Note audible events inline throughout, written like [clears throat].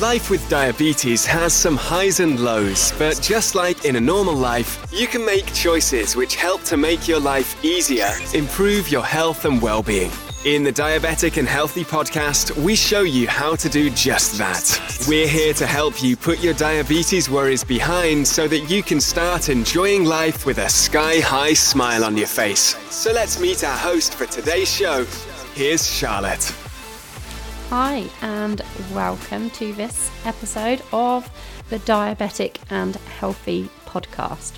Life with diabetes has some highs and lows, but just like in a normal life, you can make choices which help to make your life easier, improve your health and well being. In the Diabetic and Healthy podcast, we show you how to do just that. We're here to help you put your diabetes worries behind so that you can start enjoying life with a sky high smile on your face. So let's meet our host for today's show. Here's Charlotte. Hi, and welcome to this episode of the Diabetic and Healthy podcast.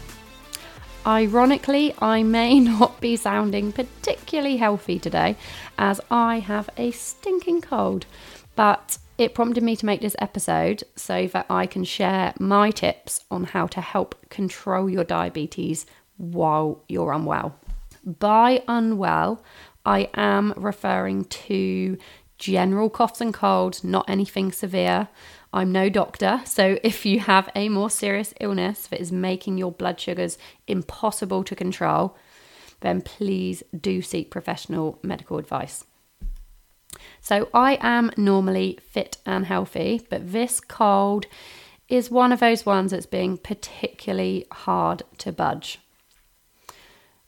Ironically, I may [laughs] not be sounding particularly healthy today as I have a stinking cold, but it prompted me to make this episode so that I can share my tips on how to help control your diabetes while you're unwell. By unwell, I am referring to general coughs and colds, not anything severe. I'm no doctor, so if you have a more serious illness that is making your blood sugars impossible to control, then please do seek professional medical advice. So, I am normally fit and healthy, but this cold is one of those ones that's being particularly hard to budge.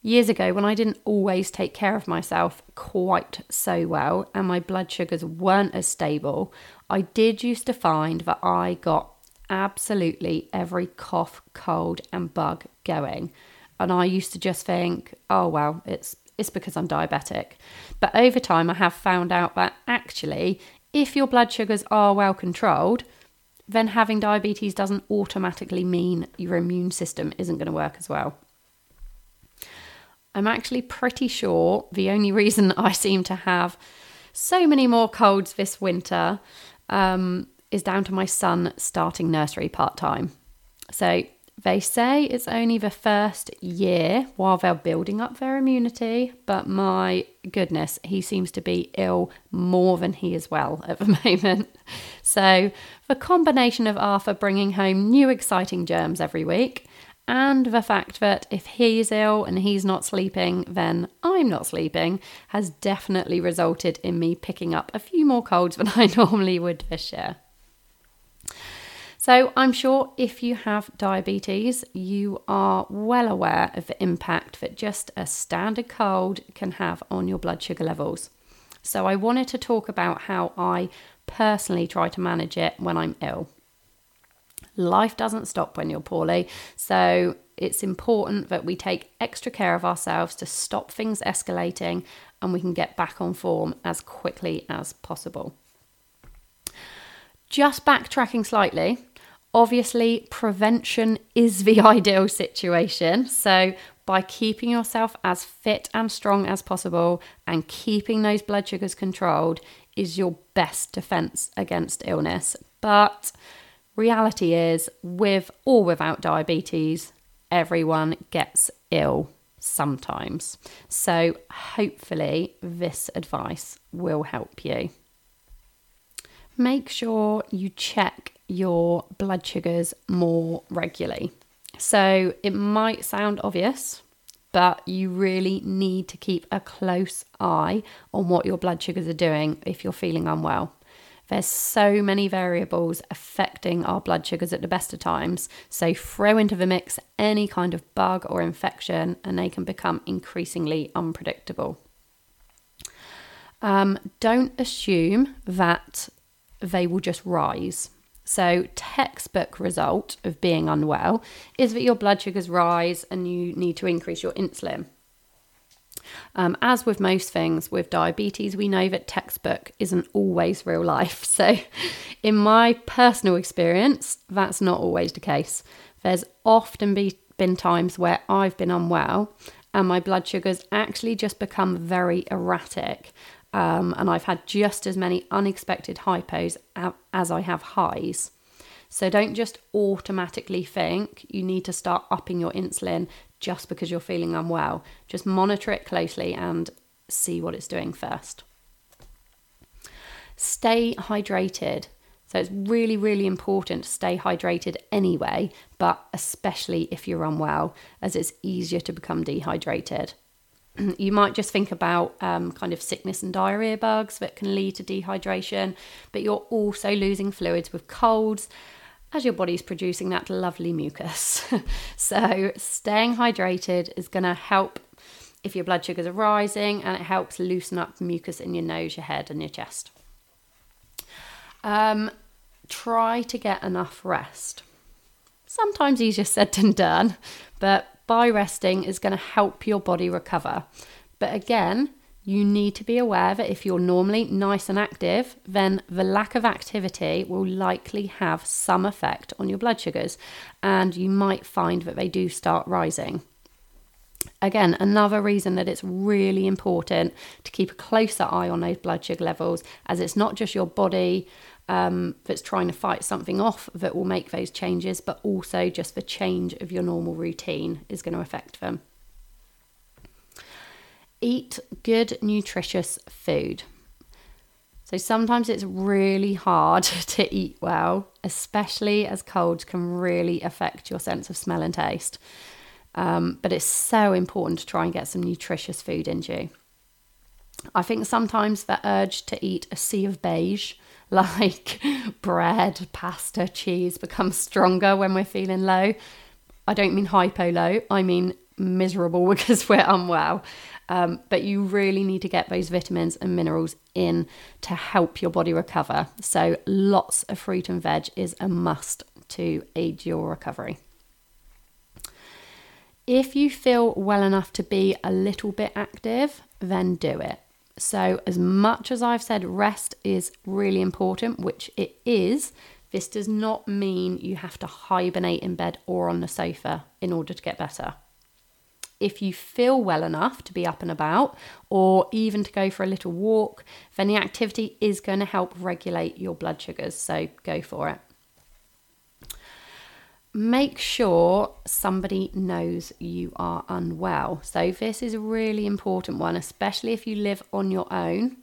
Years ago, when I didn't always take care of myself quite so well and my blood sugars weren't as stable, I did used to find that I got absolutely every cough, cold, and bug going. And I used to just think, oh, well, it's, it's because I'm diabetic. But over time, I have found out that actually, if your blood sugars are well controlled, then having diabetes doesn't automatically mean your immune system isn't going to work as well. I'm actually pretty sure the only reason I seem to have so many more colds this winter um, is down to my son starting nursery part time. So they say it's only the first year while they're building up their immunity, but my goodness, he seems to be ill more than he is well at the [laughs] moment. So, the combination of Arthur bringing home new exciting germs every week and the fact that if he's ill and he's not sleeping, then I'm not sleeping, has definitely resulted in me picking up a few more colds [laughs] than I normally would this year. So, I'm sure if you have diabetes, you are well aware of the impact that just a standard cold can have on your blood sugar levels. So, I wanted to talk about how I personally try to manage it when I'm ill. Life doesn't stop when you're poorly. So it's important that we take extra care of ourselves to stop things escalating and we can get back on form as quickly as possible. Just backtracking slightly, obviously, prevention is the [laughs] ideal situation. So, by keeping yourself as fit and strong as possible and keeping those blood sugars controlled is your best defense against illness. But reality is, with or without diabetes, everyone gets ill sometimes. So, hopefully, this advice will help you. Make sure you check your blood sugars more regularly. So, it might sound obvious, but you really need to keep a close eye on what your blood sugars are doing if you're feeling unwell. There's so many variables affecting our blood sugars at the best of times. So throw into the mix any kind of bug or infection, and they can become increasingly unpredictable. Um, don't assume that they will just rise. So, textbook result of being unwell is that your blood sugars rise and you need to increase your insulin. Um, as with most things with diabetes, we know that textbook isn't always real life. [laughs] So, in my personal experience, that's not always the case. There's often be, been times where I've been unwell and my blood sugars actually just become very erratic. Um, and I've had just as many unexpected hypos as I have highs. So don't just automatically think you need to start upping your insulin just because you're feeling unwell. Just monitor it closely and see what it's doing first. Stay hydrated. So it's really, really important to stay hydrated anyway, but especially if you're unwell, as it's easier to become dehydrated. [clears throat] you might just think about um, kind of sickness and diarrhea bugs that can lead to dehydration, but you're also losing fluids with colds as your body's producing that lovely mucus. [laughs] so, staying hydrated is going to help if your blood sugars are rising and it helps loosen up mucus in your nose, your head, and your chest. Um, try to get enough rest. Sometimes easier said than done, but by resting is going to help your body recover. But again, you need to be aware that if you're normally nice and active, then the lack of activity will likely have some effect on your blood sugars, and you might find that they do start rising. Again, another reason that it's really important to keep a closer eye on those blood sugar levels, as it's not just your body um, that's trying to fight something off that will make those changes, but also just the change of your normal routine is going to affect them. Eat good, nutritious food. So sometimes it's really hard [laughs] to eat well, especially as colds can really affect your sense of smell and taste. Um, but it's so important to try and get some nutritious food into you. I think sometimes the urge to eat a sea of beige, [laughs] like bread, pasta, cheese, becomes stronger when we're feeling low. I don't mean hypo low, I mean miserable [laughs] because we're unwell. Um, but you really need to get those vitamins and minerals in to help your body recover. So, lots of fruit and veg is a must to aid your recovery. If you feel well enough to be a little bit active, then do it. So, as much as I've said rest is really important, which it is, this does not mean you have to hibernate in bed or on the sofa in order to get better. If you feel well enough to be up and about, or even to go for a little walk, then the activity is going to help regulate your blood sugars. So, go for it make sure somebody knows you are unwell. So, this is a really important one, especially if you live on your own.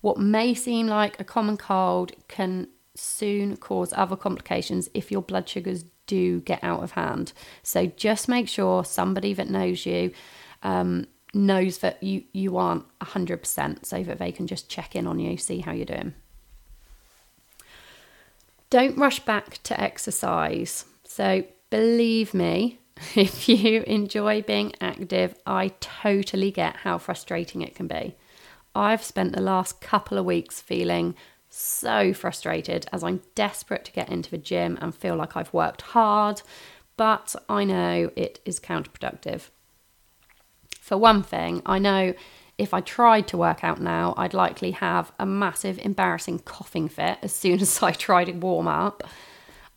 What may seem like a common cold can soon cause other complications if your blood sugars do get out of hand. So, just make sure somebody that knows you. Um, knows that you you aren't 100% so that they can just check in on you see how you're doing don't rush back to exercise so believe me, [laughs] if you enjoy being active, I totally get how frustrating it can be. I've spent the last couple of weeks feeling so frustrated as I'm desperate to get into the gym and feel like I've worked hard, but I know it is counterproductive. For one thing, I know if I tried to work out now, I'd likely have a massive, embarrassing coughing fit as soon [laughs] as I tried to warm up.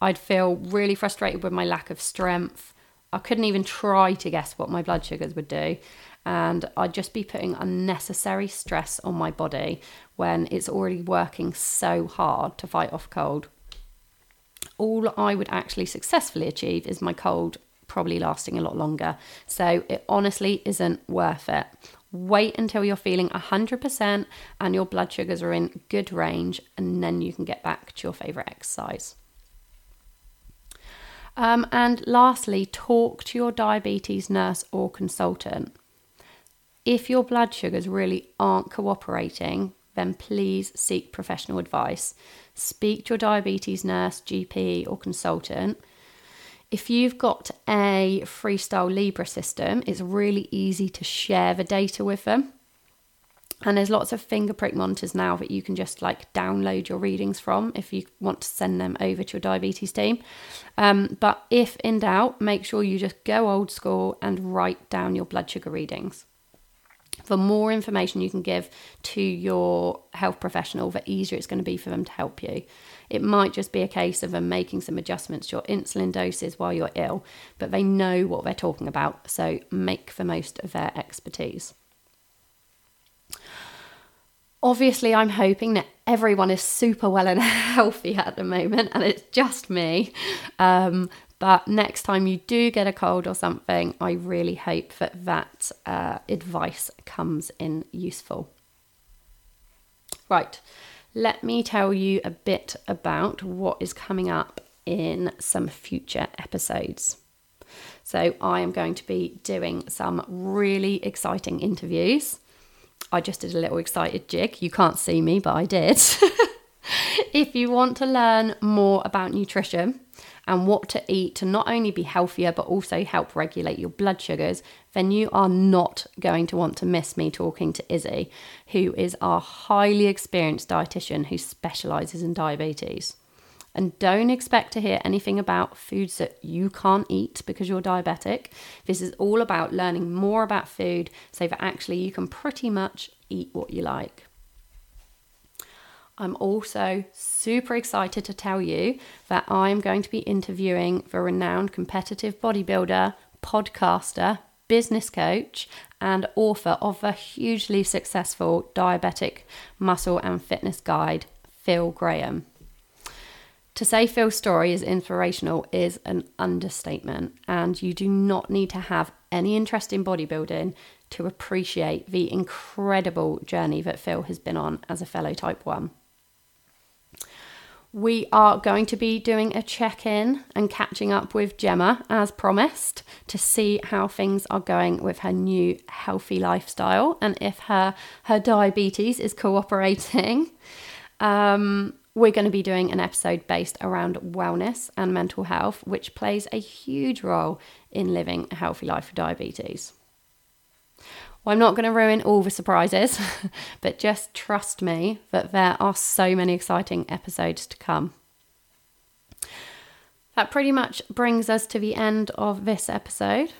I'd feel really frustrated with my lack of strength. I couldn't even try to guess what my blood sugars would do. And I'd just be putting unnecessary stress on my body when it's already working so hard to fight off cold. All I would actually successfully achieve is my cold probably lasting a lot longer. So it honestly isn't worth it. Wait until you're feeling 100% and your blood sugars are in good range, and then you can get back to your favourite exercise. Um, and lastly, talk to your diabetes nurse or consultant. If your blood sugars really aren't cooperating, then please seek professional advice. Speak to your diabetes nurse, GP, or consultant. If you've got a Freestyle Libre system, it's really easy to share the data with them. And there's lots of finger prick monitors now that you can just like download your readings from if you want to send them over to your diabetes team. Um, but if in doubt, make sure you just go old school and write down your blood sugar readings. The more information you can give to your health professional, the easier it's going to be for them to help you. It might just be a case of them making some adjustments to your insulin doses while you're ill, but they know what they're talking about, so make the most of their expertise. Obviously, I'm hoping that everyone is super well and [laughs] healthy at the moment, and it's just me. Um, but next time you do get a cold or something, I really hope that that uh, advice comes in useful. Right, let me tell you a bit about what is coming up in some future episodes. So I am going to be doing some really exciting interviews. I just did a little excited jig. You can't see me, but I did. [laughs] if you want to learn more about nutrition and what to eat to not only be healthier but also help regulate your blood sugars, then you are not going to want to miss me talking to Izzy, who is our highly experienced dietitian who specializes in diabetes. And don't expect to hear anything about foods that you can't eat because you're diabetic. This is all about learning more about food so that actually you can pretty much eat what you like. I'm also super excited to tell you that I'm going to be interviewing the renowned competitive bodybuilder, podcaster, business coach, and author of the hugely successful Diabetic Muscle and Fitness Guide, Phil Graham. To say Phil's story is inspirational is an understatement, and you do not need to have any interest in bodybuilding to appreciate the incredible journey that Phil has been on as a fellow type 1. We are going to be doing a check in and catching up with Gemma as promised to see how things are going with her new healthy lifestyle and if her, her diabetes is cooperating. Um, we're going to be doing an episode based around wellness and mental health, which plays a huge role in living a healthy life with diabetes. Well, I'm not going to ruin all the surprises, [laughs] but just trust me that there are so many exciting episodes to come. That pretty much brings us to the end of this episode.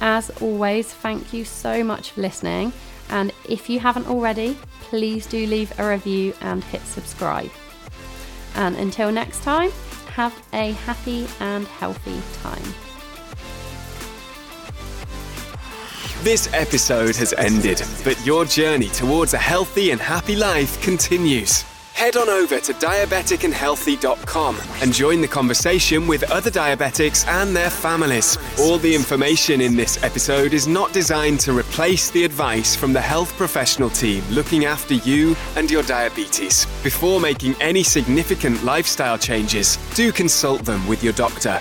As always, thank you so much for listening. And if you haven't already, please do leave a review and hit subscribe. And until next time, have a happy and healthy time. This episode has ended, but your journey towards a healthy and happy life continues. Head on over to diabeticandhealthy.com and join the conversation with other diabetics and their families. All the information in this episode is not designed to replace the advice from the health professional team looking after you and your diabetes. Before making any significant lifestyle changes, do consult them with your doctor.